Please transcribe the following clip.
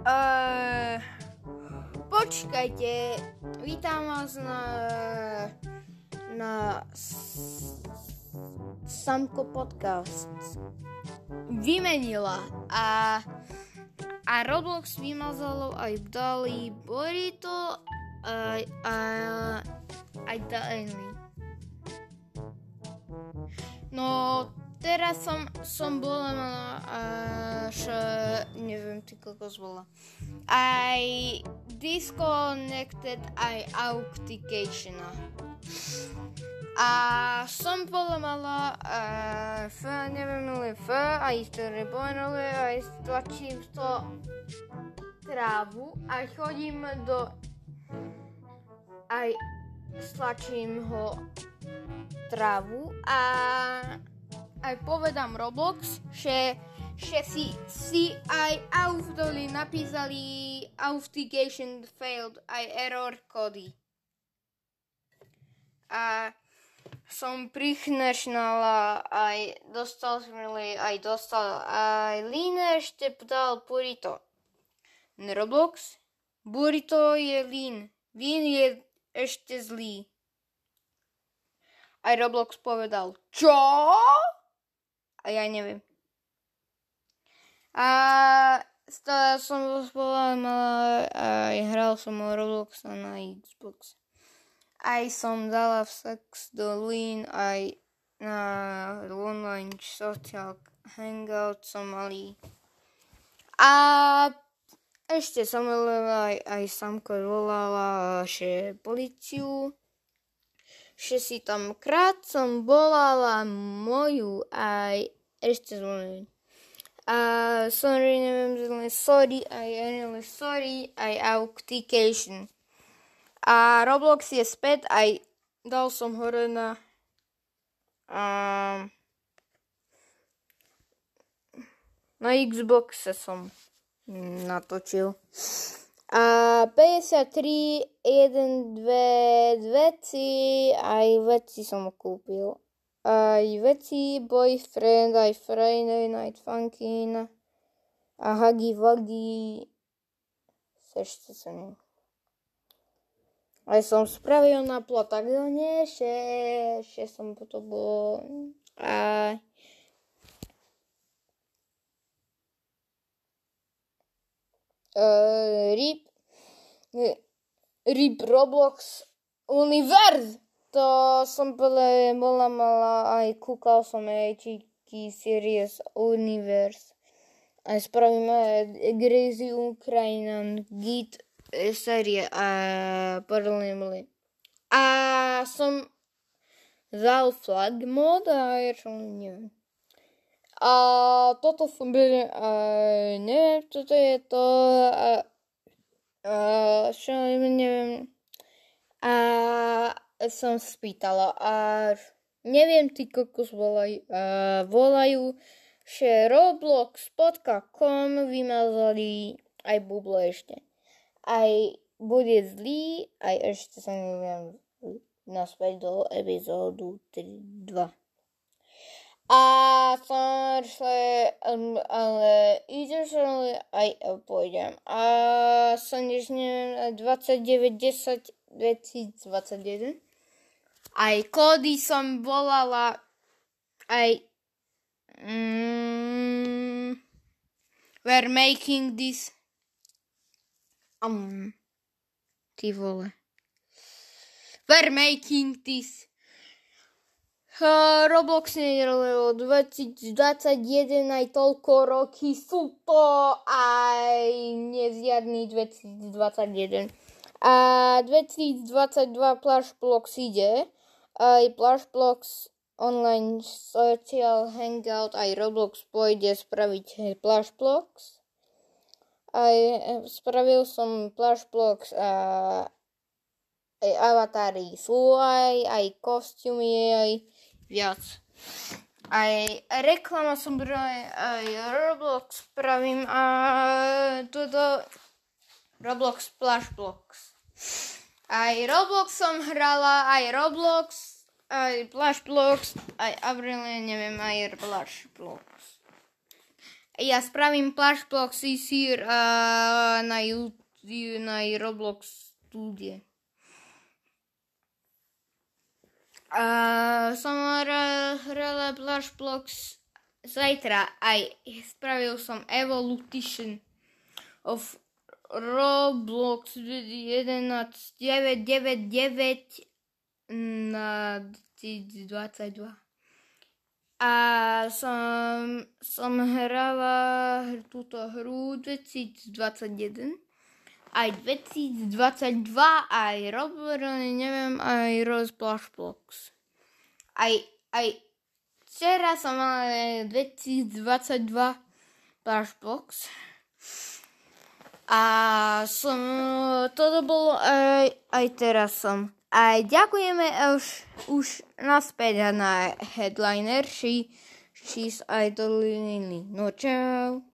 Uh, počkajte, vítam vás na, na Samko podcast. Vymenila a, a Roblox vymazalo aj dali Burrito aj, aj, aj dali. No, teraz som, som bola mala až, neviem, ty koľko bola. Aj disconnected, aj authentication. A som bola mala uh, F, neviem, ale F, aj ktoré bonole, aj stlačím to trávu a chodím do aj stlačím ho trávu a aj povedám Roblox, že, že si, si aj autori napísali authentication failed, aj error kody. A som prichnešnala, aj dostal som aj dostal, aj Lína ešte dal Burrito. Roblox, Burrito je Lín, Lín je ešte zlý. Aj Roblox povedal, čo? A ja neviem. A stále som bola mala, aj hral som Roblox na Xbox. Aj som dala v sex do Lean, aj na online social hangout som mali. A ešte som aj, aj samko volala, že policiu že si tam krát som volala moju aj ešte zvolený. A sorry, neviem, zvolený, sorry, aj anyway, sorry, aj authentication. A Roblox je späť, aj dal som hore na um, na Xboxe som natočil. A 53, 1, 2 veci, aj veci som kúpil. Aj veci, boyfriend, aj Friday Night Funkin, a Huggy Wuggy, ešte sa ne. Aj som spravil na Plotagone, že, že som to bol, a uh, RIP, RIP Roblox Univerz. To som bola, bola mala aj kúkal som aj číky Series Universe. Aj spravíme Grazy Ukrajinan Git série a paralelne. A som dal flag mod a ja čo neviem. A toto som bol, a neviem, čo to je to, a, a čo neviem, a som spýtala a neviem, ty kokos volajú, a volajú, že roblox.com vymazali aj bublo ešte. Aj bude zlý, aj ešte sa neviem naspäť do epizódu 3, 2. A že, um, ale ide, že aj pôjdem. A som než neviem, 29, 10, 2021. Aj kódy som volala, aj mm, we're making this um, ty vole. We're making this Roblox nedelo 2021 aj toľko roky sú to aj nezjadný 2021. A 2022 Plush Blocks ide, aj Plush Blocks online social hangout, aj Roblox pôjde spraviť Plush Blocks. Aj spravil som Plush Blocks a aj avatári sú aj, aj kostýmy, aj viac. Aj reklama som brala, aj Roblox spravím a toto Roblox Splash Blocks. Aj Roblox som hrala, aj Roblox, aj Splash Blocks, aj Avril, neviem, aj Splash Blocks. Ja spravím Plushblock CC uh, na, YouTube, na Roblox studie. Uh, som hrala Plushblocks zajtra aj spravil som Evolution of Roblox 11.999 na 2022. A som, som hrala túto hru 2021 aj 2022 aj Robert, neviem, aj Blocks. Aj, aj včera som mal 2022 Splash Blocks. A som, toto bolo aj, aj teraz som. A ďakujeme už, už naspäť na headliner, she, she's idoliny. No čau.